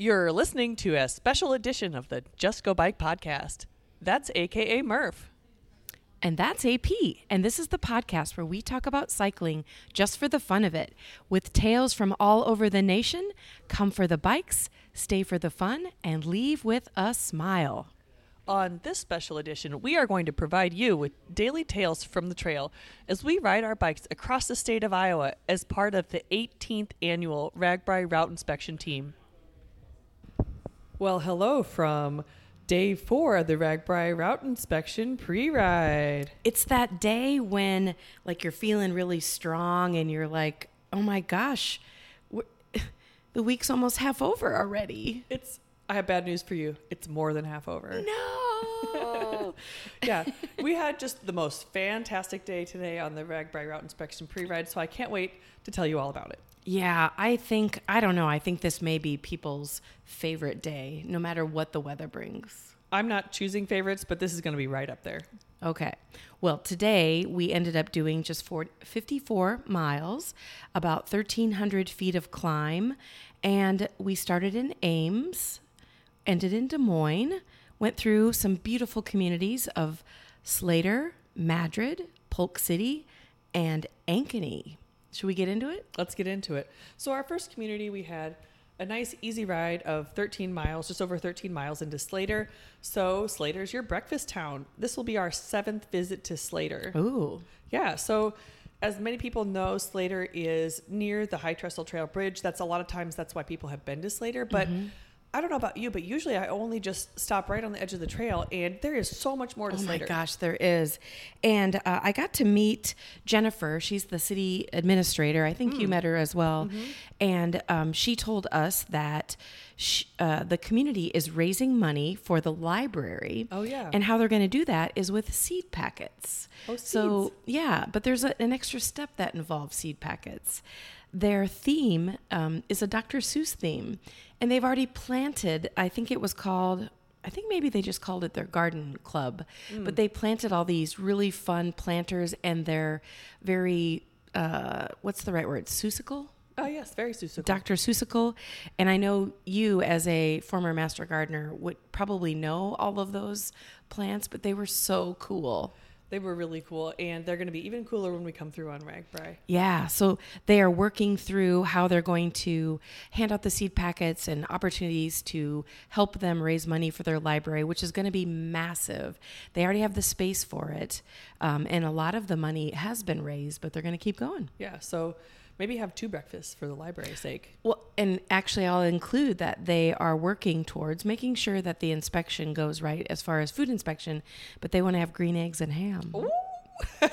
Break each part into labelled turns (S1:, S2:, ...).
S1: You're listening to a special edition of the Just Go Bike podcast. That's AKA Murph.
S2: And that's AP. And this is the podcast where we talk about cycling just for the fun of it. With tales from all over the nation, come for the bikes, stay for the fun, and leave with a smile.
S1: On this special edition, we are going to provide you with daily tales from the trail as we ride our bikes across the state of Iowa as part of the 18th annual RAGBRAI Route Inspection Team. Well, hello from day four of the RAGBRAI Route Inspection pre-ride.
S2: It's that day when like you're feeling really strong and you're like, "Oh my gosh, the week's almost half over already."
S1: It's I have bad news for you. It's more than half over.
S2: No.
S1: yeah, we had just the most fantastic day today on the RAGBRAI Route Inspection pre-ride, so I can't wait to tell you all about it.
S2: Yeah, I think I don't know. I think this may be people's favorite day, no matter what the weather brings.
S1: I'm not choosing favorites, but this is going to be right up there.
S2: Okay. Well, today we ended up doing just 40, 54 miles, about 1,300 feet of climb, and we started in Ames, ended in Des Moines, went through some beautiful communities of Slater, Madrid, Polk City, and Ankeny. Should we get into it?
S1: Let's get into it. So, our first community, we had a nice easy ride of 13 miles, just over 13 miles into Slater. So, Slater's your breakfast town. This will be our seventh visit to Slater.
S2: Ooh.
S1: Yeah. So, as many people know, Slater is near the High Trestle Trail Bridge. That's a lot of times that's why people have been to Slater. But
S2: Mm-hmm.
S1: I don't know about you, but usually I only just stop right on the edge of the trail, and there is so much more to say.
S2: Oh my gosh, there is. And uh, I got to meet Jennifer. She's the city administrator. I think you
S1: Hmm.
S2: met her as well.
S1: Mm-hmm.
S2: And um, she told us that sh uh, the community is raising money for the library.
S1: Oh, yeah.
S2: And how they're going to do that is with seed packets.
S1: Oh, seeds.
S2: So, yeah, but there's a, an extra step that involves seed packets. Their theme um, is a Dr. Seuss theme, and they've already planted. I think it was called. I think maybe they just called it their garden club,
S1: Mm.
S2: but they planted all these really fun planters, and they're very. Uh, what's the right word? Seussical.
S1: Oh, yes, very Seussical.
S2: Dr. Seussical. And I know you, as a former master gardener, would probably know all of those plants, but they were so cool.
S1: They were really cool, and they're going to be even cooler when we come through on RAGBRAI.
S2: Yeah, so they are working through how they're going to hand out the seed packets and opportunities to help them raise money for their library, which is going to be massive. They already have the space for it, um, and a lot of the money has been raised, but they're going to keep going.
S1: Yeah, so maybe have two breakfasts for the library's sake.
S2: Well, and actually, I'll include that they are working towards making sure that the inspection goes right as far as food inspection, but they want to have green eggs and ham.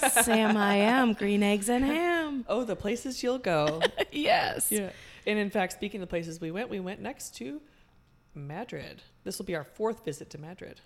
S2: Sam, I am green eggs and ham.
S1: Oh, the places you'll go.
S2: yes.
S1: yeah. And in fact, speaking of places we went, we went next to Madrid. This will be our fourth visit to Madrid.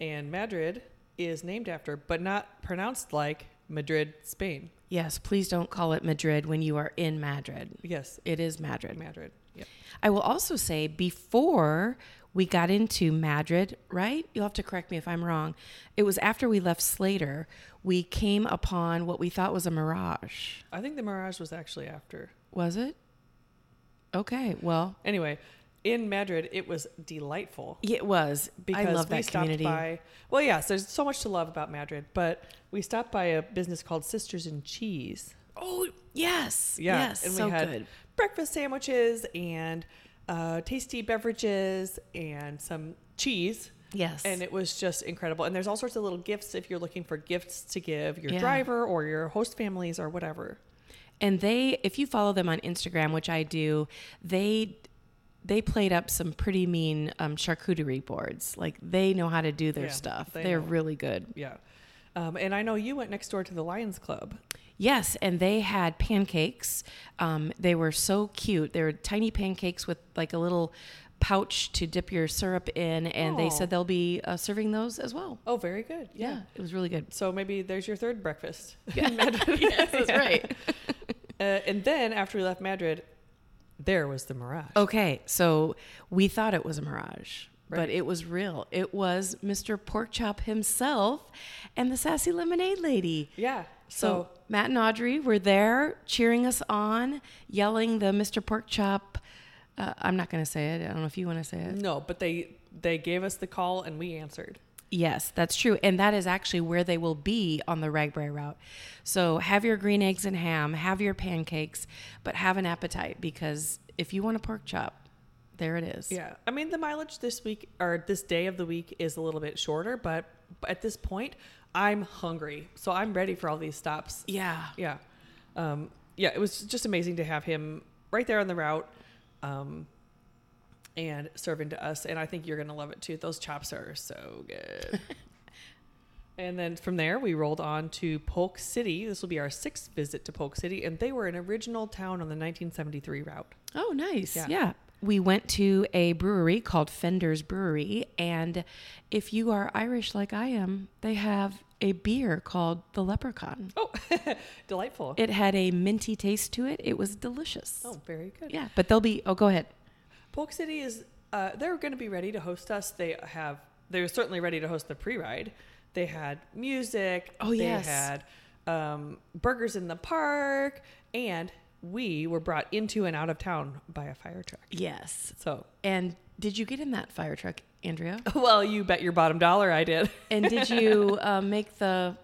S1: And Madrid is named after, but not pronounced like Madrid, Spain.
S2: Yes, please don't call it Madrid when you are in Madrid.
S1: Yes,
S2: It is Madrid.
S1: Madrid. Yep.
S2: I will also say before we got into Madrid, right? You'll have to correct me if I'm wrong. It was after we left Slater, we came upon what we thought was a mirage.
S1: I think the Mirage was actually after.
S2: Was it? Okay, well,
S1: Anyway, in Madrid, it was delightful.
S2: it was.
S1: because
S2: I love
S1: we
S2: that
S1: stopped
S2: community.
S1: by. Well, yes, there's so much to love about Madrid, but we stopped by a business called Sisters in Cheese.
S2: oh, yes.
S1: Yeah,
S2: Yes,
S1: and we
S2: so
S1: had
S2: good.
S1: breakfast sandwiches and uh, tasty beverages and some cheese.
S2: Yes.
S1: And it was just incredible. And there's all sorts of little gifts if you're looking for gifts to give your
S2: Yeah.
S1: driver or your host families or whatever.
S2: and they if you follow them on instagram which i do they they played up some pretty mean um, charcuterie boards like they know how to do their
S1: Yeah,
S2: stuff
S1: they
S2: they're
S1: know.
S2: really good
S1: Yeah. Um, and I know you went next door to the Lions Club.
S2: yes and they had pancakes um, they were so cute they were tiny pancakes with like a little pouch to dip your syrup in and they said they'll be uh, serving those as well
S1: Oh, very good.
S2: yeah.
S1: Yeah.
S2: it was really good
S1: So maybe there's your third breakfast.
S2: yes that's right
S1: Uh, and then after we left Madrid, there was the Mirage.
S2: Okay, so we thought it was a mirage, but it was real. It was Mr. Porkchop himself and the sassy lemonade lady.
S1: Yeah.
S2: So,
S1: So,
S2: Matt and Audrey were there cheering us on, yelling the Mr. Porkchop Uh, I'm not going to say it. I don't know if you want to say it.
S1: No, but they they gave us the call and we answered.
S2: Yes, that's true. And that is actually where they will be on the RAGBRAI route. So have your green eggs and ham, have your pancakes, but have an appetite because if you want a pork chop, there it is.
S1: Yeah. I mean, the mileage this week or this day of the week is a little bit shorter, but at this point, I'm hungry. So I'm ready for all these stops.
S2: Yeah.
S1: Yeah. Um, yeah, it was just amazing to have him right there on the route um, and serving to us. And I think you're going to love it too. Those chops are so good. and then from there, we rolled on to Polk City. This will be our sixth visit to Polk City. And they were an original town on the 1973 route.
S2: Oh, nice.
S1: Yeah.
S2: yeah. We went to a brewery called Fender's Brewery. And if you are Irish like I am, they have a beer called the Leprechaun.
S1: Oh, delightful.
S2: It had a minty taste to it. It was delicious.
S1: oh, very good.
S2: Yeah, but they'll be, oh, go ahead.
S1: Polk City is uh, they're going to be ready to host us. They have they're certainly ready to host the pre-ride. They had music.
S2: Oh, yes.
S1: They had um, burgers in the park, and we were brought into and out of town by a fire truck.
S2: Yes.
S1: So,
S2: And did you get in that fire truck, Andrea?
S1: well, you bet your bottom dollar I did.
S2: And did you uh, make the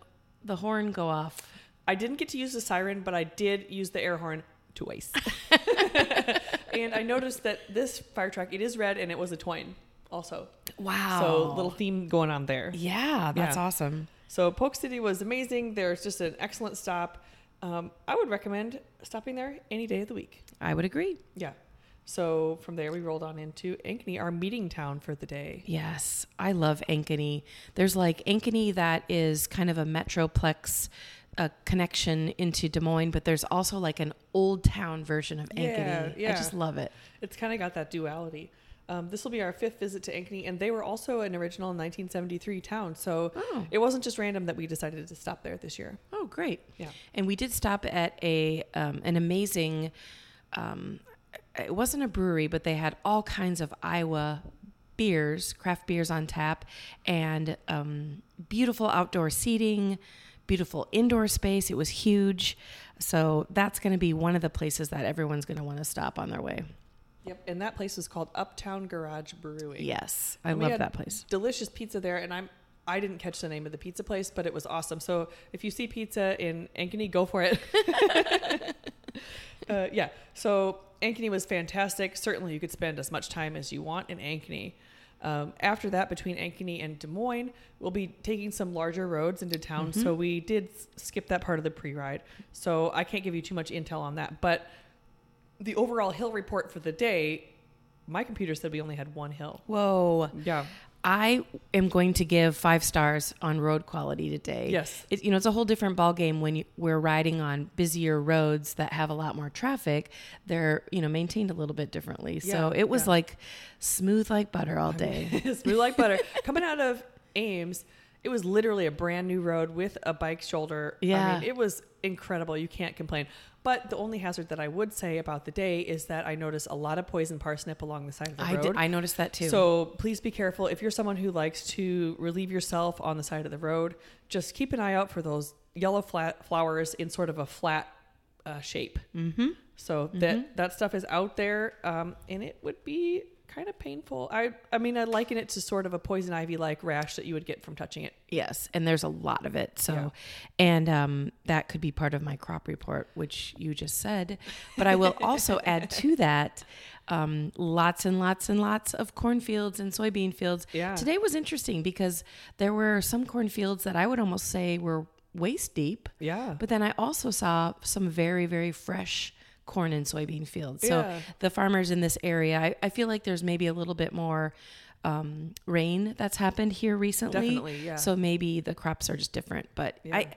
S2: the horn go off?
S1: I didn't get to use the siren, but I did use the air horn twice. and I noticed that this fire truck it is red and it was a twine also.
S2: Wow.
S1: So little theme going on there.
S2: Yeah, that's
S1: Yeah.
S2: awesome.
S1: So Polk City was amazing. There's just an excellent stop. Um, I would recommend stopping there any day of the week.
S2: I would agree.
S1: Yeah. So from there we rolled on into Ankeny, our meeting town for the day.
S2: Yes, I love Ankeny. There's like Ankeny that is kind of a metroplex uh, connection into Des Moines, but there's also like an old town version of Ankeny.
S1: Yeah,
S2: I just love it.
S1: It's kind of got that duality. Um, this will be our fifth visit to Ankeny, and they were also an original 1973 town. So
S2: Oh.
S1: it wasn't just random that we decided to stop there this year.
S2: Oh, great.
S1: Yeah.
S2: And we did stop at a um, an amazing. Um, it wasn't a brewery, but they had all kinds of Iowa beers, craft beers on tap, and um, beautiful outdoor seating, beautiful indoor space. It was huge. So that's going to be one of the places that everyone's going to want to stop on their way.
S1: Yep. And that place is called Uptown Garage Brewing.
S2: Yes, I
S1: And
S2: love that place.
S1: Delicious pizza there, and I'm I didn't catch the name of the pizza place, but it was awesome. So if you see pizza in Ankeny, go for it. uh, yeah. So Ankeny was fantastic. Certainly, you could spend as much time as you want in Ankeny. Um, after that, between Ankeny and Des Moines, we'll be taking some larger roads into town. So we did s- skip that part of the pre-ride. So I can't give you too much intel on that, but the overall hill report for the day, my computer said we only had one hill.
S2: Whoa.
S1: Yeah.
S2: I am going to give five stars on road quality today.
S1: Yes.
S2: it, you know it's a whole different ball game when you, we're riding on busier roads that have a lot more traffic. They're you know maintained a little bit differently. so it was
S1: yeah.
S2: like smooth like butter all day.
S1: Smooth like butter. Coming out of Ames, it was literally a brand new road with a bike shoulder.
S2: Yeah.
S1: I mean, it was incredible. You can't complain. But the only hazard that I would say about the day is that I noticed a lot of poison parsnip along the side of the
S2: I
S1: road.
S2: did, I noticed that too.
S1: So please be careful. If you're someone who likes to relieve yourself on the side of the road, just keep an eye out for those yellow flat flowers in sort of a flat uh, shape.
S2: mm-hmm.
S1: So that that stuff is out there, um, and it would be kind of painful. I I mean, I liken it to sort of a poison ivy like rash that you would get from touching it.
S2: Yes, and there's a lot of it. So,
S1: Yeah.
S2: and um, that could be part of my crop report, which you just said. But I will also add to that um, lots and lots and lots of cornfields and soybean fields.
S1: Yeah.
S2: Today was interesting because there were some cornfields that I would almost say were waist deep,
S1: Yeah.
S2: but then I also saw some very, very fresh corn and soybean fields. So
S1: Yeah.
S2: the farmers in this area, I, I feel like there's maybe a little bit more um, rain that's happened here recently.
S1: Definitely, yeah.
S2: So maybe the crops are just different. But
S1: Yeah.
S2: I,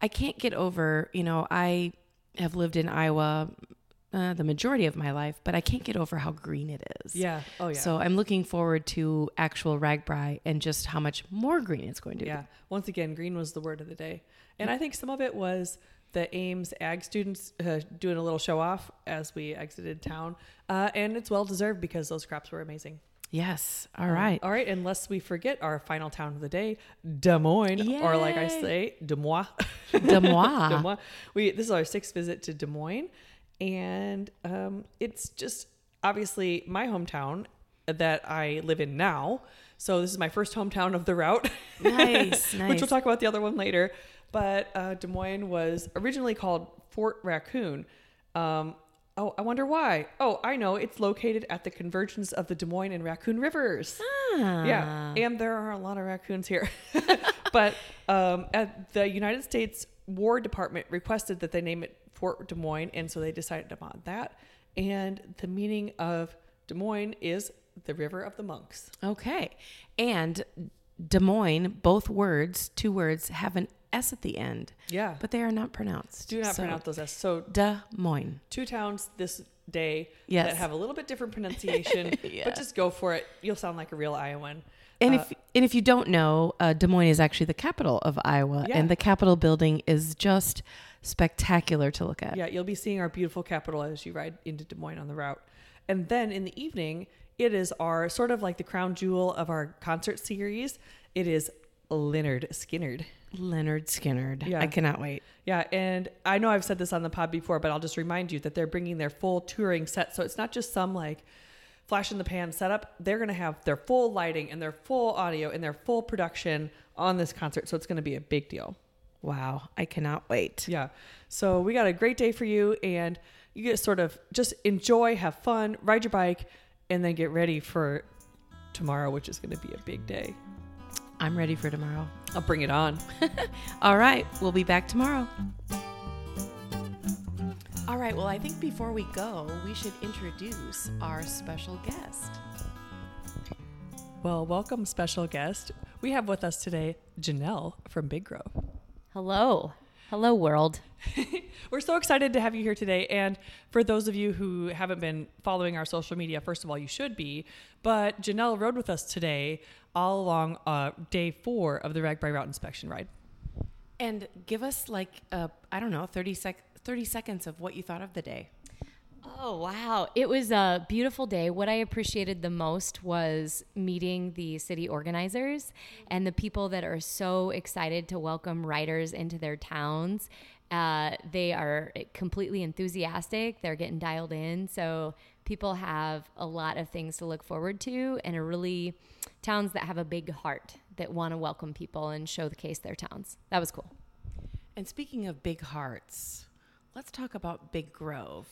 S2: I can't get over. You know, I have lived in Iowa uh, the majority of my life, but I can't get over how green it is.
S1: Yeah. Oh yeah.
S2: So I'm looking forward to actual RAGBRAI and just how much more green it's going to
S1: yeah.
S2: be. Yeah.
S1: Once again, green was the word of the day, and I think some of it was the Ames ag students uh, doing a little show off as we exited town, uh, and it's well deserved because those crops were amazing.
S2: Yes. All right.
S1: Um, all right. Unless we forget our final town of the day, Des Moines, or like I say, Des Moines.
S2: Des Moines.
S1: Des Moines. We this is our sixth visit to Des Moines, and um, it's just obviously my hometown that I live in now. So this is my first hometown of the route.
S2: Nice,
S1: Which we'll talk about the other one later. But uh, Des Moines was originally called Fort Raccoon. Um, oh, I wonder why. Oh, I know. It's located at the convergence of the Des Moines and Raccoon Rivers.
S2: Ah.
S1: Yeah, and there are a lot of raccoons here. but um, at the United States War Department requested that they name it Fort Des Moines, and so they decided upon that. And the meaning of Des Moines is the River of the Monks.
S2: Okay. And Des Moines, both words, two words, have an S at the end,
S1: Yeah,
S2: but they are not pronounced.
S1: do not
S2: So,
S1: pronounce those S. so.
S2: Des Moines.
S1: Two towns this day
S2: Yes.
S1: that have a little bit different pronunciation,
S2: Yeah.
S1: but just go for it. You'll sound like a real Iowan.
S2: And
S1: Uh,
S2: if and if you don't know, uh, Des Moines is actually the capital of Iowa,
S1: Yeah.
S2: and the Capitol building is just spectacular to look at.
S1: Yeah, you'll be seeing our beautiful capital as you ride into Des Moines on the route. And then in the evening, it is our sort of like the crown jewel of our concert series. It is Lynyrd Skynyrd.
S2: Lynyrd Skynyrd.
S1: Yeah.
S2: I cannot wait.
S1: Yeah, and I know I've said this on the pod before, but I'll just remind you that they're bringing their full touring set. So it's not just some like flash in the pan setup. They're going to have their full lighting and their full audio and their full production on this concert. So it's going to be a big deal.
S2: Wow, I cannot wait.
S1: Yeah. So we got a great day for you, and you get sort of just enjoy, have fun, ride your bike, and then get ready for tomorrow, which is going to be a big day.
S2: I'm ready for tomorrow.
S1: I'll bring it on.
S2: All right, we'll be back tomorrow. All right, well, I think before we go, we should introduce our special guest.
S1: Well, welcome, special guest. We have with us today Janelle from Big Grove.
S3: Hello. Hello, world.
S1: We're so excited to have you here today. And for those of you who haven't been following our social media, first of all, you should be. But Janelle rode with us today all along uh, day four of the RAGBRAI Route Inspection Ride.
S2: And give us like, uh, I don't know, 30, sec- 30 seconds of what you thought of the day.
S3: Oh, wow. It was a beautiful day. What I appreciated the most was meeting the city organizers and the people that are so excited to welcome writers into their towns. Uh, they are completely enthusiastic, they're getting dialed in. So people have a lot of things to look forward to and are really towns that have a big heart that want to welcome people and showcase their towns. That was cool.
S2: And speaking of big hearts, let's talk about Big Grove.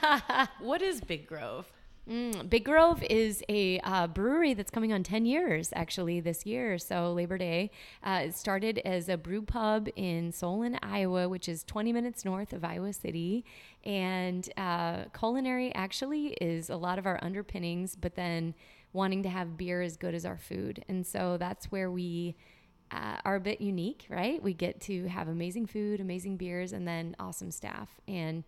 S2: what is Big Grove?
S3: Mm, Big Grove is a uh, brewery that's coming on 10 years actually this year. So, Labor Day. Uh, it started as a brew pub in Solon, Iowa, which is 20 minutes north of Iowa City. And uh, culinary actually is a lot of our underpinnings, but then wanting to have beer as good as our food. And so that's where we uh, are a bit unique, right? We get to have amazing food, amazing beers, and then awesome staff, and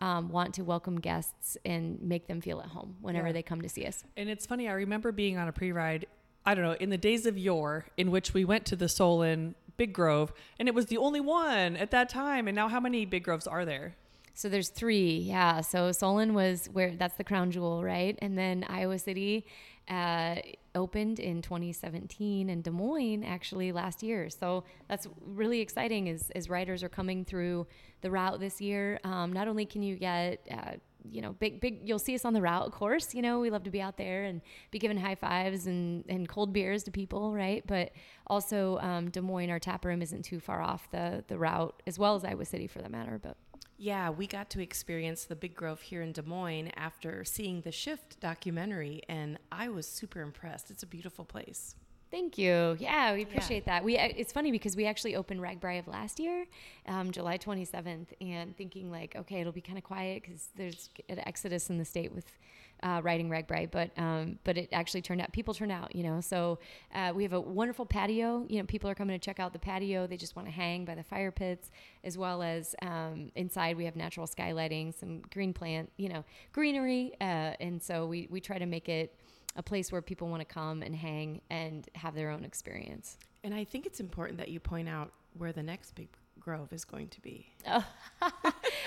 S3: um, want to welcome guests and make them feel at home whenever
S1: Yeah.
S3: they come to see us.
S1: And it's funny, I remember being on a pre ride, I don't know, in the days of yore, in which we went to the Solon Big Grove, and it was the only one at that time. And now, how many Big Groves are there?
S3: So there's three, yeah. So Solon was where that's the crown jewel, right? And then Iowa City uh, opened in 2017, and Des Moines actually last year. So that's really exciting. As as riders are coming through the route this year, um, not only can you get uh, you know, big, big, you'll see us on the route, of course. You know, we love to be out there and be giving high fives and, and cold beers to people, right? But also, um, Des Moines, our tap room isn't too far off the, the route, as well as Iowa City for that matter. But
S2: Yeah, we got to experience the Big Grove here in Des Moines after seeing the Shift documentary, and I was super impressed. It's a beautiful place.
S3: Thank you. Yeah, we appreciate that. We uh, it's funny because we actually opened RAGBRAI of last year, um, July 27th, and thinking like, okay, it'll be kind of quiet because there's an exodus in the state with uh, riding RAGBRAI, but um, but it actually turned out people turned out, you know. So uh, we have a wonderful patio. You know, people are coming to check out the patio. They just want to hang by the fire pits, as well as um, inside we have natural skylighting, some green plant, you know, greenery, uh, and so we we try to make it a place where people want to come and hang and have their own experience.
S2: And I think it's important that you point out where the next Big Grove is going to be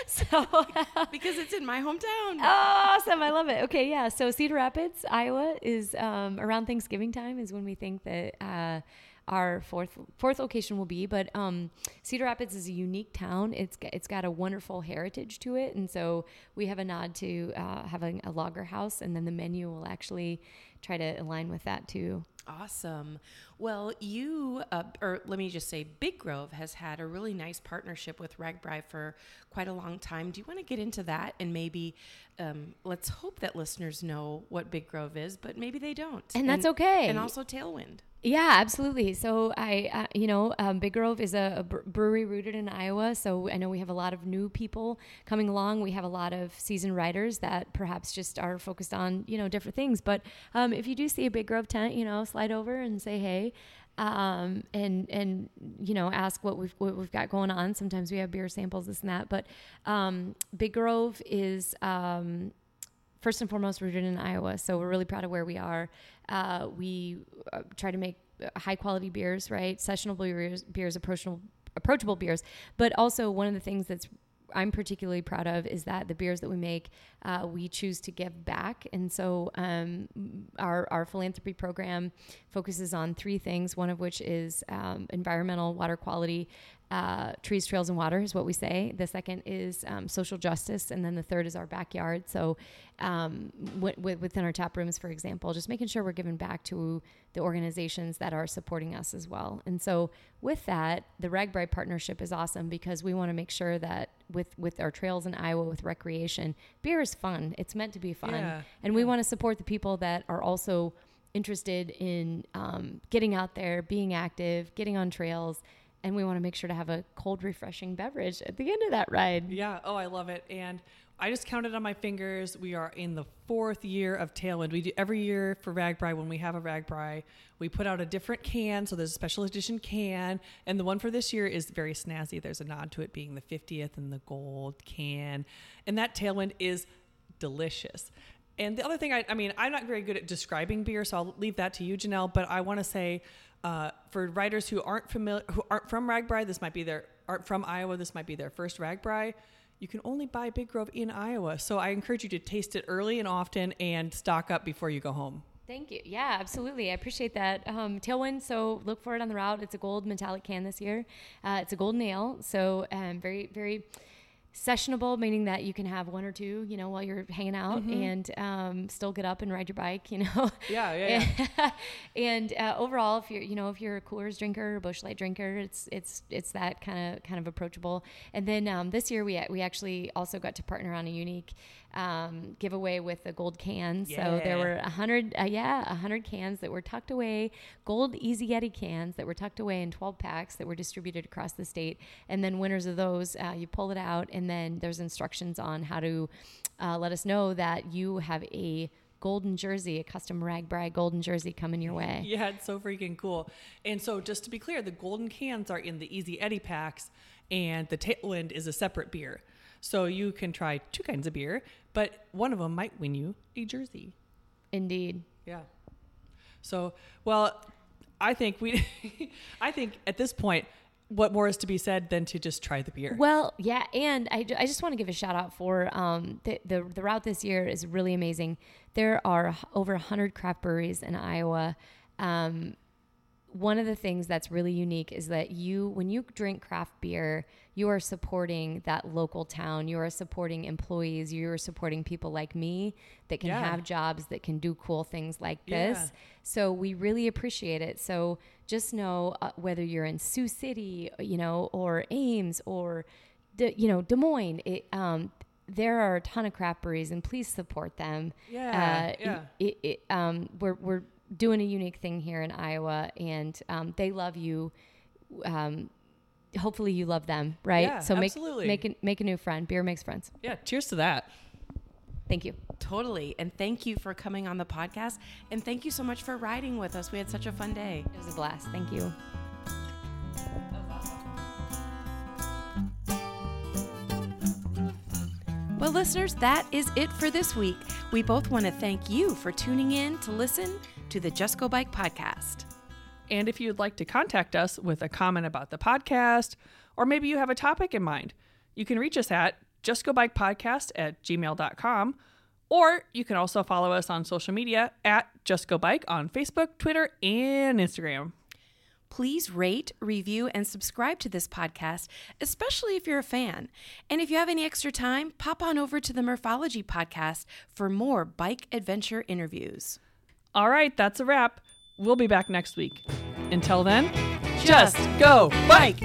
S3: So
S2: because it's in my hometown.
S3: awesome! I love it. Okay, yeah. So Cedar Rapids, Iowa, is um, around Thanksgiving time is when we think that uh, our fourth fourth location will be. But um, Cedar Rapids is a unique town. It's it's got a wonderful heritage to it, and so we have a nod to uh, having a logger house, and then the menu will actually try to align with that too.
S2: Awesome. Well, you, uh, or let me just say, Big Grove has had a really nice partnership with RAGBRAI for quite a long time. Do you want to get into that and maybe um, let's hope that listeners know what Big Grove is, but maybe they don't.
S3: And that's okay.
S2: And also Tailwind.
S3: Yeah, absolutely. So I, uh, you know, um, Big Grove is a, a brewery rooted in Iowa. So I know we have a lot of new people coming along. We have a lot of seasoned writers that perhaps just are focused on, you know, different things. But um, if you do see a Big Grove tent, you know, slide over and say hey, um, and and you know, ask what we've what we've got going on. Sometimes we have beer samples, this and that. But um, Big Grove is. Um, first and foremost rooted in Iowa. So we're really proud of where we are. Uh, we uh, try to make high quality beers, right? Sessionable beers, beers, approachable, approachable beers. But also one of the things that's I'm particularly proud of is that the beers that we make, uh, we choose to give back. And so um, our, our philanthropy program focuses on three things, one of which is um, environmental water quality. Uh, trees, trails, and water is what we say. The second is um, social justice, and then the third is our backyard. So, um, w- w- within our tap rooms, for example, just making sure we're giving back to the organizations that are supporting us as well. And so, with that, the RAGBRAI partnership is awesome because we want to make sure that with with our trails in Iowa with recreation, beer is fun. It's meant to be fun,
S1: Yeah,
S3: and we want to support the people that are also interested in um, getting out there, being active, getting on trails, and we want to make sure to have a cold, refreshing beverage at the end of that ride.
S1: Yeah. Oh, I love it. And I just counted on my fingers. We are in the fourth year of Tailwind. We do every year for RAGBRAI when we have a RAGBRAI, we put out a different can. So there's a special edition can, and the one for this year is very snazzy. There's a nod to it being the 50th and the gold can, and that Tailwind is delicious. And the other thing, I, I mean, I'm not very good at describing beer, so I'll leave that to you, Janelle. But I want to say, uh, for writers who aren't familiar, who aren't from RAGBRAI, this might be their aren't from Iowa. This might be their first RAGBRAI. You can only buy Big Grove in Iowa, so I encourage you to taste it early and often, and stock up before you go home.
S3: Thank you. Yeah, absolutely. I appreciate that. Um, Tailwind, so look for it on the route. It's a gold metallic can this year. Uh, it's a golden ale, so um, very, very sessionable, meaning that you can have one or two, you know, while you're hanging out and um, still get up and ride your bike, you know.
S1: Yeah, yeah, yeah.
S3: and uh, overall, if you're, you know, if you're a Coors drinker, or Busch Light drinker, it's it's it's that kind of kind of approachable. And then um, this year we we actually also got to partner on a unique um, giveaway with the gold can. So there were a hundred, uh, yeah, a hundred cans that were tucked away, gold Easy Eddy cans that were tucked away in 12 packs that were distributed across the state. And then winners of those, uh, you pull it out, and then there's instructions on how to uh, let us know that you have a golden jersey, a custom RAGBRAI golden jersey coming your way.
S1: Yeah, it's so freaking cool. And so, just to be clear, the golden cans are in the Easy Eddy packs, and the Tailwind is a separate beer. So you can try two kinds of beer, but one of them might win you a jersey.
S3: Indeed.
S1: Yeah. So, well, I think we, I think at this point, what more is to be said than to just try the beer?
S3: Well, yeah, and I, I just want to give a shout out for um, the, the the route this year is really amazing. There are over hundred craft breweries in Iowa. Um, one of the things that's really unique is that you, when you drink craft beer, you are supporting that local town. You are supporting employees. You are supporting people like me that can
S1: Yeah.
S3: have jobs that can do cool things like
S1: Yeah.
S3: this. So we really appreciate it. So just know uh, whether you're in Sioux City, you know, or Ames or, De, you know, Des Moines, it, um, there are a ton of craft breweries, and please support them.
S1: Yeah,
S3: Uh,
S1: yeah.
S3: It, it, um, we're we're doing a unique thing here in Iowa, and um, they love you. Um, hopefully, you love them, right?
S1: Yeah,
S3: so make
S1: absolutely.
S3: make a, make a new friend. Beer makes friends.
S1: yeah. Cheers to that.
S3: Thank you.
S2: Totally. And thank you for coming on the podcast. And thank you so much for riding with us. We had such a fun day.
S3: It was a blast. Thank you.
S2: Well, listeners, that is it for this week. We both want to thank you for tuning in to listen to the Just Go Bike podcast.
S1: And if you'd like to contact us with a comment about the podcast, or maybe you have a topic in mind, you can reach us at justgobikepodcast at gmail.com, or you can also follow us on social media at Just Go Bike on Facebook, Twitter, and Instagram.
S2: Please rate, review, and subscribe to this podcast, especially if you're a fan. And if you have any extra time, pop on over to the Murphology Podcast for more bike adventure interviews.
S1: All right, that's a wrap. We'll be back next week. Until then, just go bike!